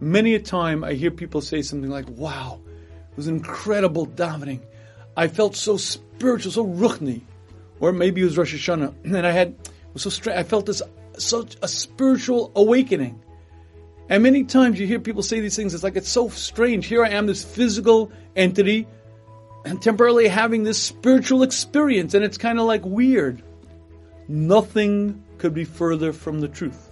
Many a time I hear people say something like, wow, it was incredible davening. I felt so spiritual, so ruchni. Or maybe it was Rosh Hashanah, and I had, was so strange, I felt this, such a spiritual awakening. And many times you hear people say these things, it's like it's so strange. Here I am, this physical entity, and temporarily having this spiritual experience, and it's kind of like weird. Nothing could be further from the truth.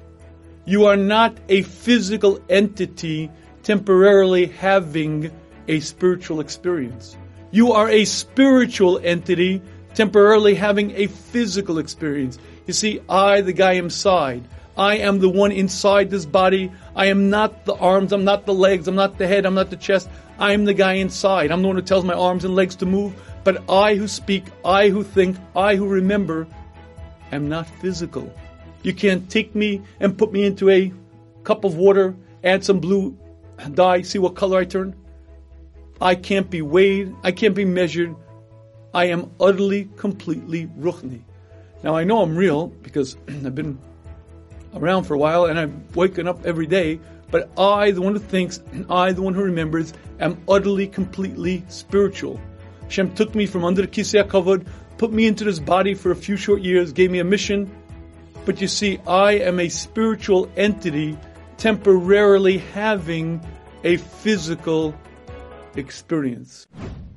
You are not a physical entity temporarily having a spiritual experience. You are a spiritual entity temporarily having a physical experience. You see, I, the guy inside, I am the one inside this body. I am not the arms, I'm not the legs, I'm not the head, I'm not the chest. I am the guy inside. I'm the one who tells my arms and legs to move. But I who speak, I who think, I who remember, am not physical. You can't take me and put me into a cup of water, add some blue dye, see what color I turn. I can't be weighed, I can't be measured. I am utterly, completely ruchni. Now I know I'm real because I've been around for a while and I'm waking up every day, but I, the one who thinks, and I, the one who remembers, am utterly, completely spiritual. Hashem took me from under the Kisei HaKavod, put me into this body for a few short years, gave me a mission. But you see, I am a spiritual entity temporarily having a physical experience.